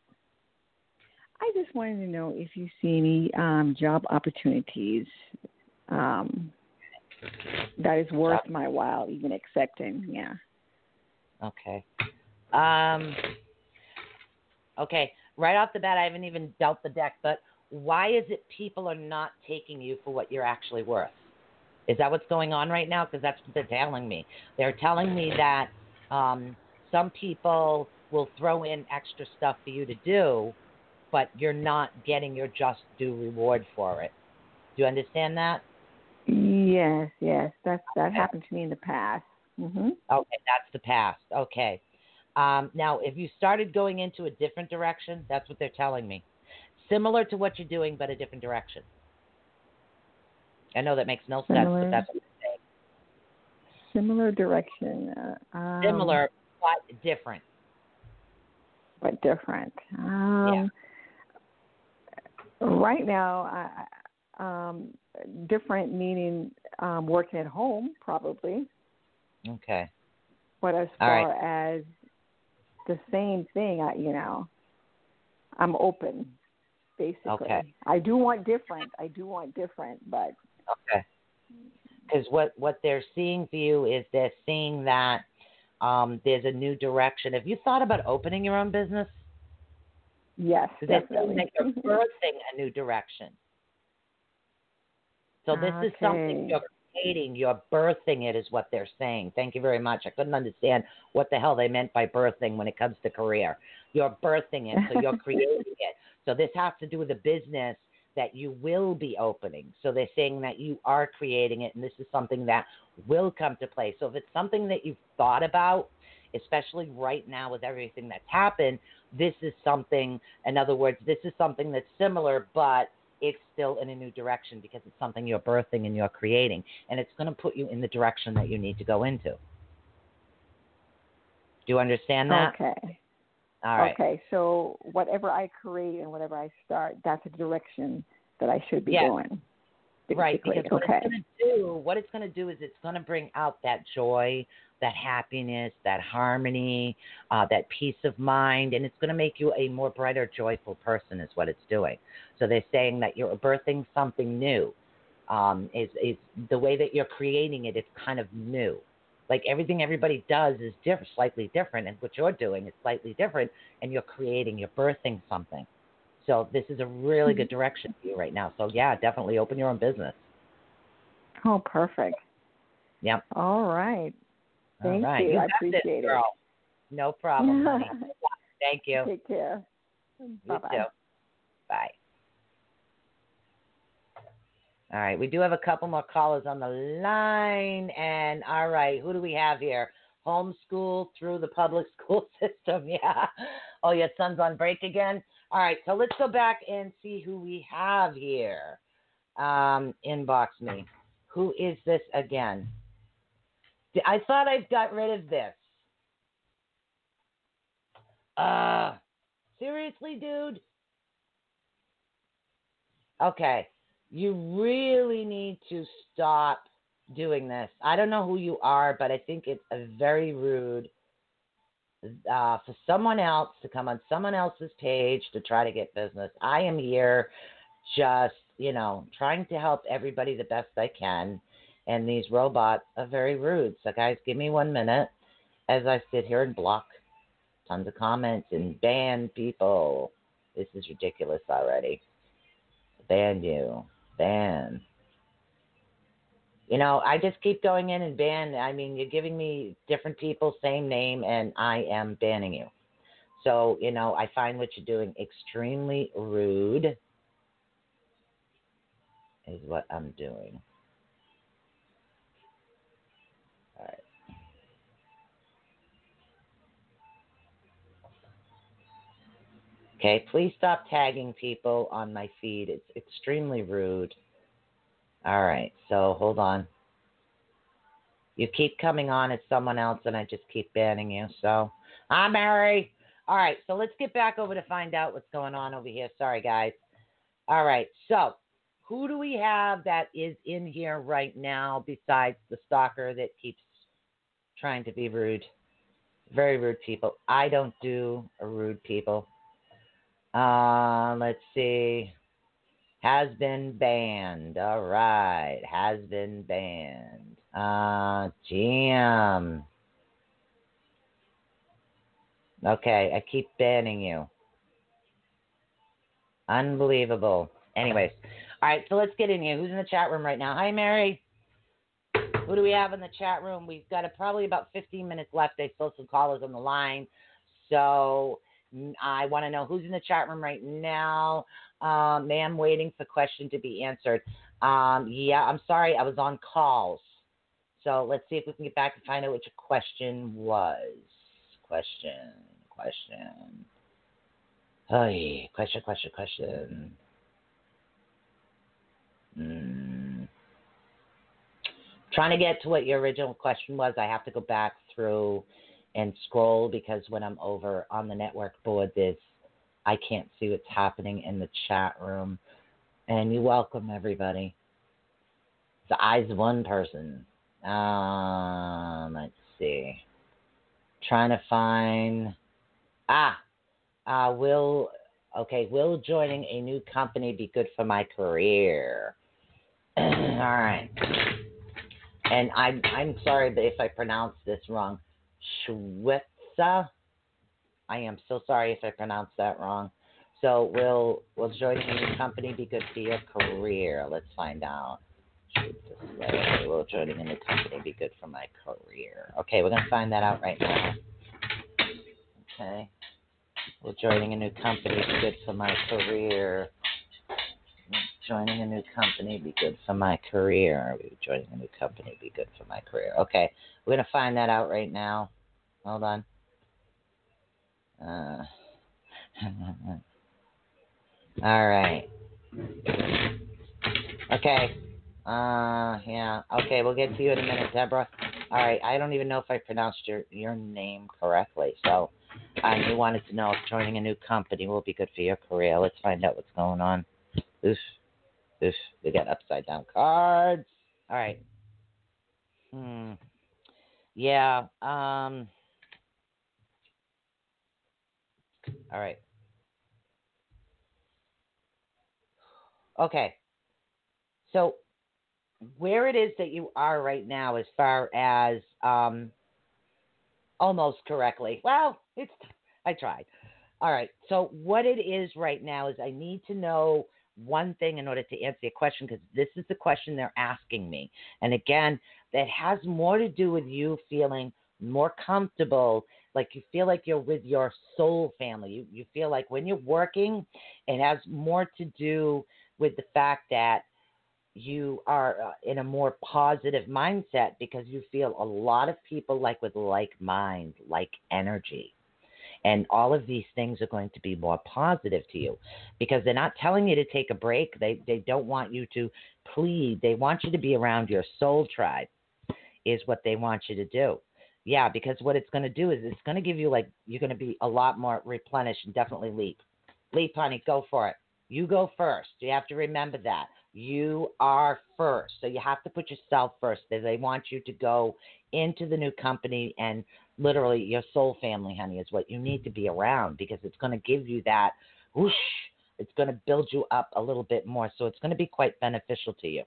I just wanted to know if you see any um, job opportunities um, that is worth my while even accepting. Yeah. Okay. Um. Okay. Right off the bat, I haven't even dealt the deck, but why is it people are not taking you for what you're actually worth? Is that what's going on right now? Because that's what they're telling me. They're telling me that um, some people will throw in extra stuff for you to do, but you're not getting your just due reward for it. Do you understand that? Yes, yes. That's that Okay. happened to me in the past. Mhm. Okay, that's the past. Okay. Um, now, if you started going into a different direction, that's what they're telling me. Similar to what you're doing, but a different direction. I know that makes no sense, Similar. but that's what I'm saying. Similar direction. Uh, um, Similar, but different. but different. Um, Right now, I, um, different meaning um, working at home probably, Okay. but as All right. far as the same thing, I, you know, I'm open. Basically, Okay. I do want different. I do want different, but Okay. Because what what they're seeing for you is they're seeing that um, there's a new direction. Have you thought about opening your own business? yes, definitely. you're (laughs) birthing a new direction. So this is something you're creating, you're birthing it, is what they're saying. Thank you very much. I couldn't understand what the hell they meant by birthing when it comes to career. You're birthing it, so you're (laughs) creating it. So this has to do with the business that you will be opening. So they're saying that you are creating it, and this is something that will come to play. So if it's something that you've thought about, especially right now with everything that's happened, this is something, in other words, this is something that's similar, but it's still in a new direction because it's something you're birthing and you're creating. And it's going to put you in the direction that you need to go into. Do you understand that? Okay. All right. Okay. So whatever I create and whatever I start, that's the direction that I should be Yes. going. Right, because what okay. it's going to do, what it's going to do is it's going to bring out that joy, that happiness, that harmony, uh, that peace of mind, and it's going to make you a more brighter, joyful person. Is what it's doing. So they're saying that you're birthing something new. Um, is is the way that you're creating it? It's kind of new, Like everything everybody does is different, slightly different, and what you're doing is slightly different, and you're creating, you're birthing something. So this is a really good Mm-hmm. direction for you right now. So yeah, definitely open your own business. Oh, perfect. Yep. All right. All Thank right. you. I appreciate it. girl. No problem. honey. (laughs) Thank you. Take care. You bye. too. Bye. All right, we do have a couple more callers on the line, and all right, who do we have here? Homeschool through the public (laughs) school system, yeah. Oh, your son's on break again. All right, so let's go back and see who we have here. Um, inbox me. Who is this again? I thought I've got rid of this. Uh, seriously, dude? Okay, you really need to stop doing this. I don't know who you are, but I think it's a very rude uh, for someone else to come on someone else's page to try to get business. I am here just, you know, trying to help everybody the best I can. And these robots are very rude. So, guys, give me one minute as I sit here and block tons of comments and ban people. This is ridiculous already. Ban you. Ban. You know, I just keep going in and ban. I mean, you're giving me different people, same name, and I am banning you. So, you know, I find what you're doing extremely rude, is what I'm doing. Okay, please stop tagging people on my feed. It's extremely rude. All right, so hold on. You keep coming on as someone else, and I just keep banning you. So, I'm Mary. All right, so let's get back over to find out what's going on over here. Sorry, guys. All right, so who do we have that is in here right now besides the stalker that keeps trying to be rude? Very rude people. I don't do rude people. Uh, let's see. Has been banned. All right. Has been banned. Uh, Jam. Okay, I keep banning you. Unbelievable. Anyways, all right, so let's get in here. Who's in the chat room right now? Hi, Mary. Who do we have in the chat room? We've got a, probably about 15 minutes left. I still some callers on the line. So I want to know who's in the chat room right now. Um, ma'am, waiting for question to be answered. Um, yeah, I'm sorry, I was on calls. So let's see if we can get back and find out what your question was. Question, question. Hey, question, question, question. Hmm. Trying to get to what your original question was. I have to go back through and scroll because when I'm over on the network board, there's I can't see what's happening in the chat room. And you're welcome, everybody. The eyes of one person. Um, let's see. Trying to find. Ah, uh, will. Okay, will joining a new company be good for my career? (clears throat) All right. And I'm I'm sorry if I pronounce this wrong. Schwitza. I am so sorry if I pronounced that wrong. So will will joining a new company be good for your career? Let's find out. Will joining a new company be good for my career? Okay, we're gonna find that out right now. Okay. Will joining a new company be good for my career? Joining a new company be good for my career? Will joining a new company be good for my career? Okay, we're gonna find that out right now. Hold on. Uh, (laughs) all right. Okay. Uh, yeah. Okay, we'll get to you in a minute, Deborah. All right. I don't even know if I pronounced your your name correctly. So, you wanted to know if joining a new company will be good for your career. Let's find out what's going on. Oof. Oof. We got upside down cards. All right. Hmm. Yeah. Um. All right. Okay. So where it is that you are right now, as far as um, almost correctly. Well, it's I tried. All right. So what it is right now is I need to know one thing in order to answer your question because this is the question they're asking me. And again, that has more to do with you feeling more comfortable, like you feel like you're with your soul family. You you feel like when you're working, it has more to do with the fact that you are uh, in a more positive mindset because you feel a lot of people like with like mind, like energy. And all of these things are going to be more positive to you because they're not telling you to take a break. They they don't want you to plead. They want you to be around your soul tribe is what they want you to do. Yeah, because what it's going to do is it's going to give you like you're going to be a lot more replenished and definitely leap. Leap, honey, go for it. You go first. You have to remember that. You are first. So you have to put yourself first. They want you to go into the new company and literally your soul family, honey, is what you need to be around because it's going to give you that whoosh. It's going to build you up a little bit more. So it's going to be quite beneficial to you.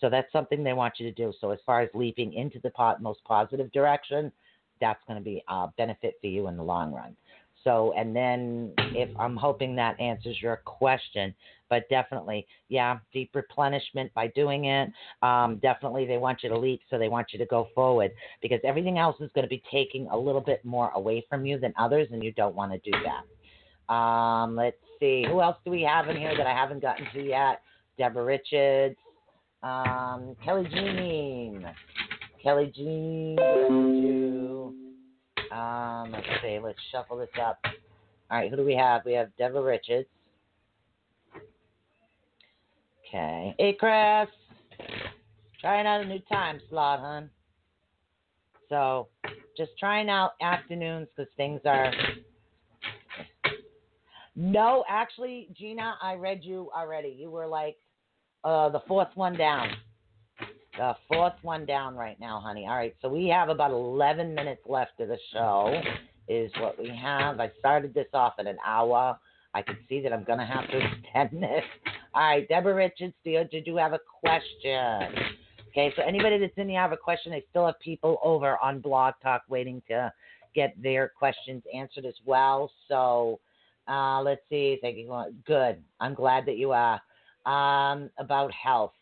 So that's something they want you to do. So as far as leaping into the most positive direction, that's going to be a benefit for you in the long run. So, and then if I'm hoping that answers your question, but definitely, yeah, deep replenishment by doing it. Um, definitely, they want you to leap, so they want you to go forward because everything else is going to be taking a little bit more away from you than others, and you don't want to do that. Um, let's see, who else do we have in here that I haven't gotten to yet? Deborah Richards, um, Kelly Jean, Kelly Jean, um, let's see. Let's shuffle this up. All right, who do we have? We have Deborah Richards. Okay. Hey, Chris. Trying out a new time slot, hon. So, just trying out afternoons because things are. No, actually, Gina, I read you already. You were like uh, the fourth one down. The fourth one down right now, honey. All right, so we have about 11 minutes left of the show, is what we have. I started this off at an hour. I can see that I'm going to have to (laughs) extend this. All right, Deborah Richards, did you have a question? Okay, so anybody that's in here have a question, I still have people over on Blog Talk waiting to get their questions answered as well. So uh, let's see. Thank you. Good. I'm glad that you are. Um, about health.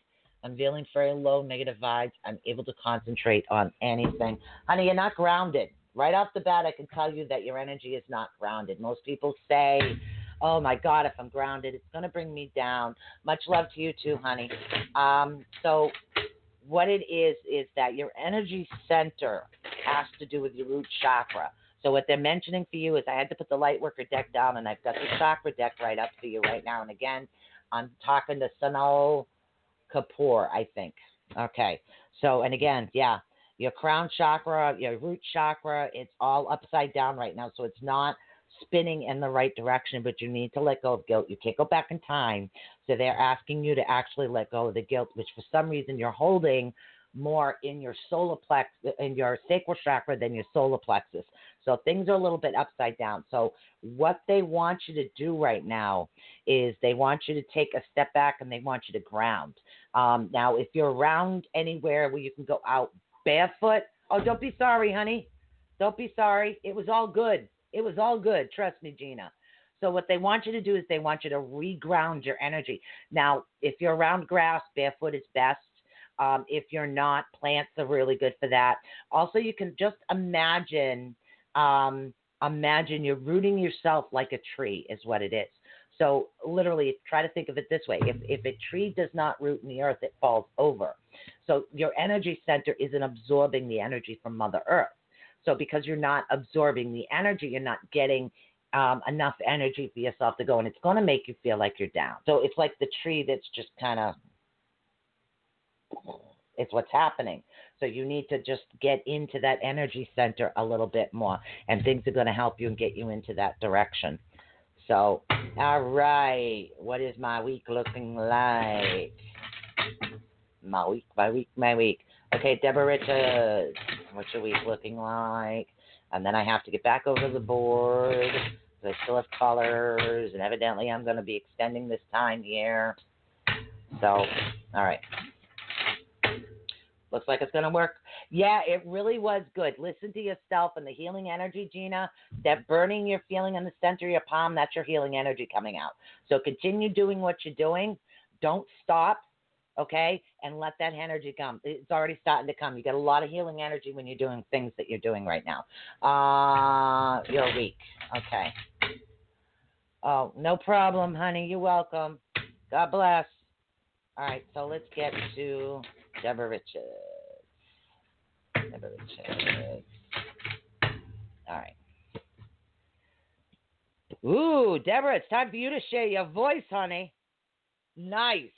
I'm feeling very low, negative vibes. I'm able to concentrate on anything. Honey, you're not grounded. Right off the bat, I can tell you that your energy is not grounded. Most people say, oh my God, if I'm grounded, it's going to bring me down. Much love to you too, honey. Um, so, what it is, is that your energy center has to do with your root chakra. So, what they're mentioning for you is I had to put the light worker deck down, and I've got the chakra deck right up for you right now. And again, I'm talking to Sanal Kapoor, I think. Okay. So, and again, yeah, your crown chakra, your root chakra, it's all upside down right now. So it's not spinning in the right direction, but you need to let go of guilt. You can't go back in time. So they're asking you to actually let go of the guilt, which for some reason you're holding more in your solar plex in your sacral chakra than your solar plexus. So things are a little bit upside down. So what they want you to do right now is they want you to take a step back and they want you to ground. Um, now, if you're around anywhere where you can go out barefoot, oh, don't be sorry, honey. Don't be sorry. It was all good. It was all good. Trust me, Gina. So what they want you to do is they want you to reground your energy. Now, if you're around grass, barefoot is best. Um, if you're not, plants are really good for that. Also, you can just imagine, um, imagine you're rooting yourself like a tree, is what it is. So literally, try to think of it this way: if if a tree does not root in the earth, it falls over. So your energy center isn't absorbing the energy from Mother Earth. So because you're not absorbing the energy, you're not getting um, enough energy for yourself to go, and it's going to make you feel like you're down. So it's like the tree that's just kind of it's what's happening. So you need to just get into that energy center a little bit more, and things are going to help you and get you into that direction. So, all right, what is my week looking like? My week, my week, my week. Okay, Deborah Richards, what's your week looking like? And then I have to get back over the board. I still have colors, and evidently I'm going to be extending this time here. So, all right. Looks like it's going to work. Yeah, it really was good. Listen to yourself and the healing energy, Gina. That burning you're feeling in the center of your palm, that's your healing energy coming out. So continue doing what you're doing. Don't stop, okay? And let that energy come. It's already starting to come. You get a lot of healing energy when you're doing things that you're doing right now. Uh, you're weak. Okay. Oh, no problem, honey. You're welcome. God bless. All right, so let's get to Deborah Richards. Deborah Richards. All right. Ooh, Deborah, it's time for you to share your voice, honey. Nice.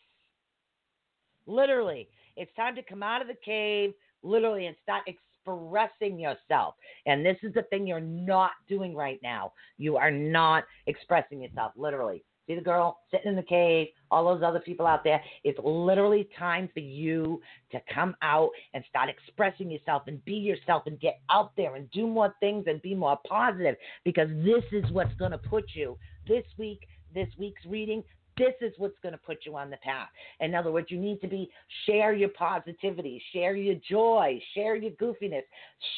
Literally, it's time to come out of the cave, literally, and start expressing yourself. And this is the thing you're not doing right now. You are not expressing yourself, literally. See the girl sitting in the cave, all those other people out there. It's literally time for you to come out and start expressing yourself and be yourself and get out there and do more things and be more positive because this is what's going to put you this week, this week's reading. This is what's going to put you on the path. In other words, you need to be share your positivity, share your joy, share your goofiness,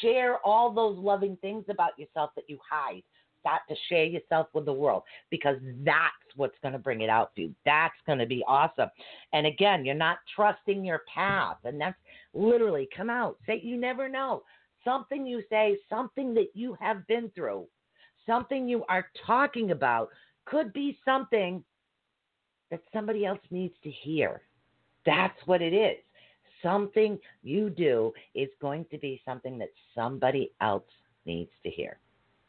share all those loving things about yourself that you hide start to share yourself with the world because that's what's going to bring it out for you. That's going to be awesome. And again, you're not trusting your path. And that's literally come out. Say, you never know. Something you say, something that you have been through, something you are talking about could be something that somebody else needs to hear. That's what it is. Something you do is going to be something that somebody else needs to hear,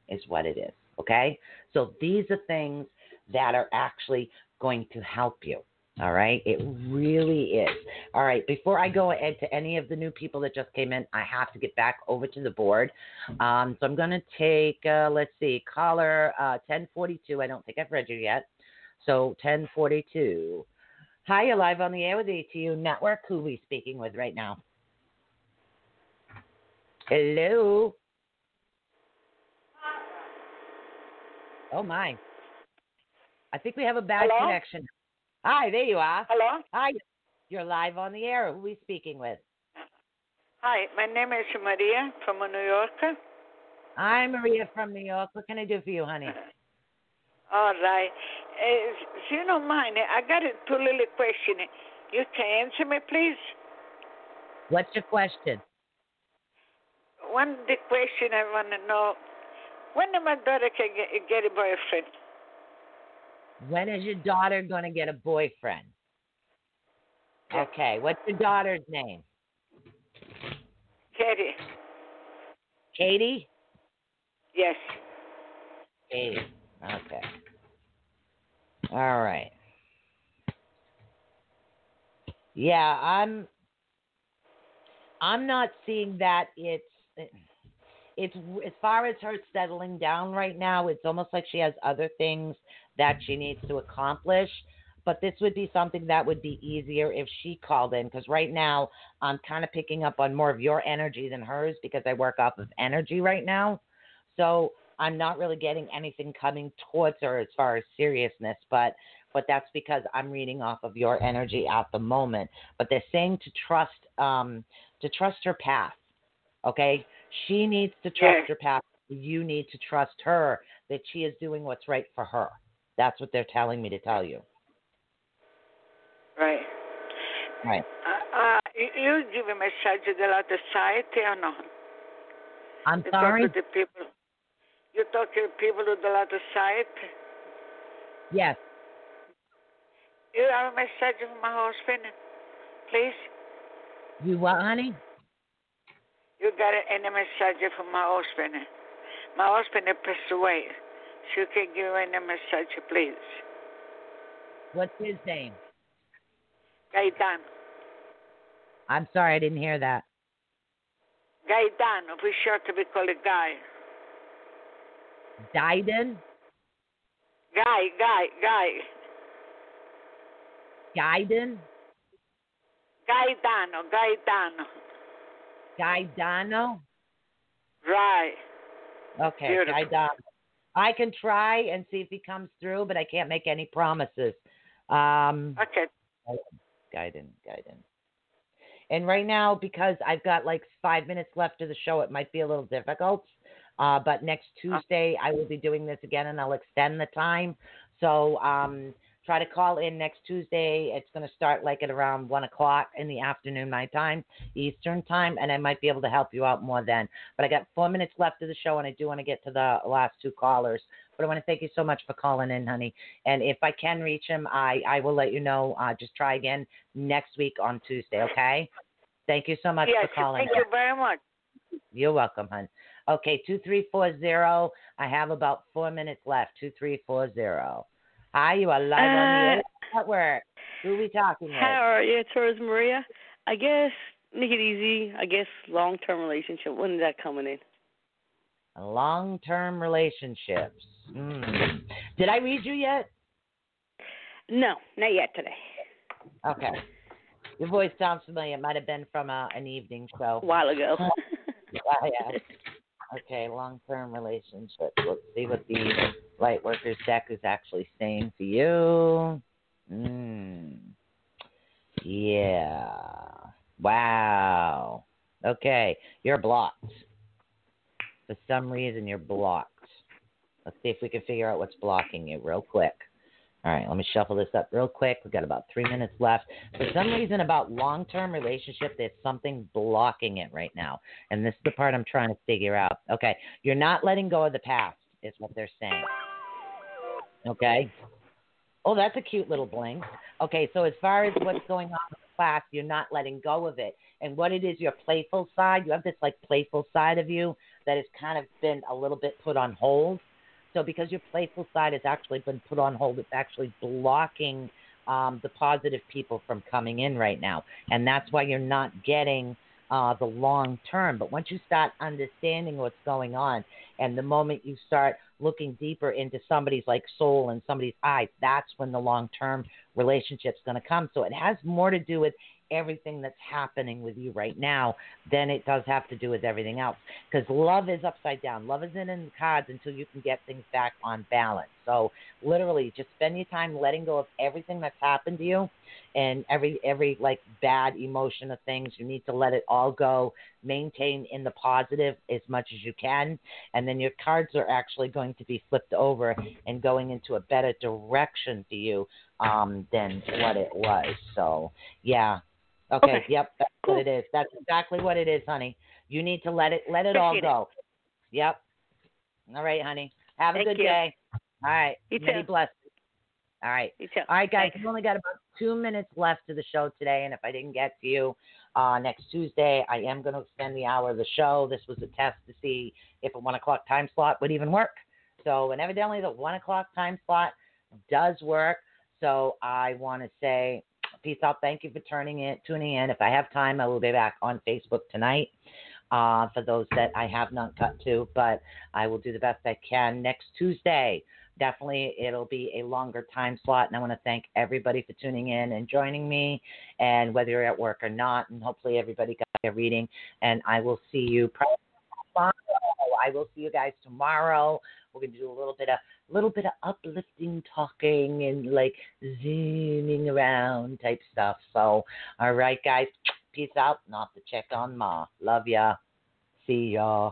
is what it is. Okay? So these are things that are actually going to help you. All right, it really is. All right, before I go ahead to any of the new people that just came in, I have to get back over to the board. Um, so I'm going to take, uh, let's see, caller uh, 1042. I don't think I've read you yet. So 1042. Hi, you're live on the air with ATU Network. Who are we speaking with right now? Hello. Oh my. I think we have a bad Hello? connection. Hi, there you are. Hello? Hi. You're live on the air. Who are we speaking with? Hi, my name is Maria from New York. Hi, Maria from New York. What can I do for you, honey? All right. Uh, if you don't mind, I got a two little question. You can answer me, please? What's your question? One the question I want to know, when my daughter can get, get a boyfriend? When is your daughter going to get a boyfriend? Okay. What's your daughter's name? Katie. Katie? Yes. Katie. Okay. All right. Yeah, I'm I'm not seeing that it's it's as far as her settling down right now, it's almost like she has other things that she needs to accomplish. But this would be something that would be easier if she called in because right now I'm kind of picking up on more of your energy than hers because I work off of energy right now. So I'm not really getting anything coming towards her as far as seriousness, but but that's because I'm reading off of your energy at the moment. But they're saying to trust um to trust her path. Okay? She needs to trust her path. You need to trust her that she is doing what's right for her. That's what they're telling me to tell you. Right. Right. Uh, uh, you, give a message to the other side or no? I'm sorry. To the people. You talk to people on the other side. Yes. You have a message from my husband, please. You what, honey? You got any message from my husband? My husband passed away. So you can give any message, please. What's his name? Gaetano. I'm sorry, I didn't hear that. Gaetano, for short we call it Guy. Diden? Guy, Guy, Guy. Gaiden? Gaetano, Gaetano. Gaidano? Right. Okay, Beautiful. Gaidano. I can try and see if he comes through, but I can't make any promises. Um, Okay. Gaiden, Gaiden. And right now, because I've got like five minutes left of the show, it might be a little difficult. Uh, but next Tuesday, I will be doing this again, and I'll extend the time. So um, try to call in next Tuesday. It's going to start like at around one o'clock in the afternoon, my time, Eastern time, and I might be able to help you out more then. But I got four minutes left of the show, and I do want to get to the last two callers. But I want to thank you so much for calling in, honey. And if I can reach him, I, I will let you know. Uh, just try again next week on Tuesday, okay? Thank you so much yes, for calling. thank you very much. You're welcome, hon. Okay, two three four zero. I have about four minutes left. Two three four zero. Hi, you are live on the Uh, network. Who are we talking with? How are you? It's Rose Maria. I guess make it easy. I guess long term relationship. When is that coming in? Long term relationships. Hmm. Did I read you yet? No, not yet today. Okay. Your voice sounds familiar. It might have been from a, an evening show. A while ago. (laughs) Yeah, yeah. Okay, long term relationships. Let's see what the light workers deck is actually saying to you. Hmm. Yeah. Wow. Okay, you're blocked. For some reason, you're blocked. Let's see if we can figure out what's blocking you real quick. All right, let me shuffle this up real quick. We've got about three minutes left. For some reason, about long term relationship, there's something blocking it right now. And this is the part I'm trying to figure out. Okay, you're not letting go of the past, is what they're saying. Okay. Oh, that's a cute little bling. Okay, so as far as what's going on in the class, you're not letting go of it. And what it is, your playful side, you have this like playful side of you that has kind of been a little bit put on hold. So because your playful side has actually been put on hold, it's actually blocking um, the positive people from coming in right now, and that's why you're not getting uh, the long term. But once you start understanding what's going on, and the moment you start looking deeper into somebody's like soul and somebody's eyes, that's when the long term relationship's going to come. So it has more to do with everything that's happening with you right now than it does have to do with everything else. Because love is upside down. Love isn't in the cards until you can get things back on balance. So literally, just spend your time letting go of everything that's happened to you, and every every like bad emotion of things. You need to let it all go. Maintain in the positive as much as you can, and then your cards are actually going to be flipped over and going into a better direction for you um, than what it was. So yeah. Okay. Okay. Yep. That's Cool. what it is. That's exactly what it is, honey. You need to let it let it all Appreciate it. go. Yep. All right, honey. Have a Thank good you. day. All right. You Many too. blessings. All right. You too. All right, guys. Thanks. We've only got about two minutes left of the show today, and if I didn't get to you uh, next Tuesday, I am going to extend the hour of the show. This was a test to see if a one o'clock time slot would even work. So, and evidently, the one o'clock time slot does work. So, I want to say peace out. Thank you for turning in, tuning in. If I have time, I will be back on Facebook tonight. Uh, for those that I have not cut to, but I will do the best I can next Tuesday definitely it'll be a longer time slot and i want to thank everybody for tuning in and joining me and whether you're at work or not and hopefully everybody got their reading and i will see you probably tomorrow i will see you guys tomorrow we're going to do a little bit of little bit of uplifting talking and like zooming around type stuff. So all right guys peace out. Not to check on ma. Love ya. See y'all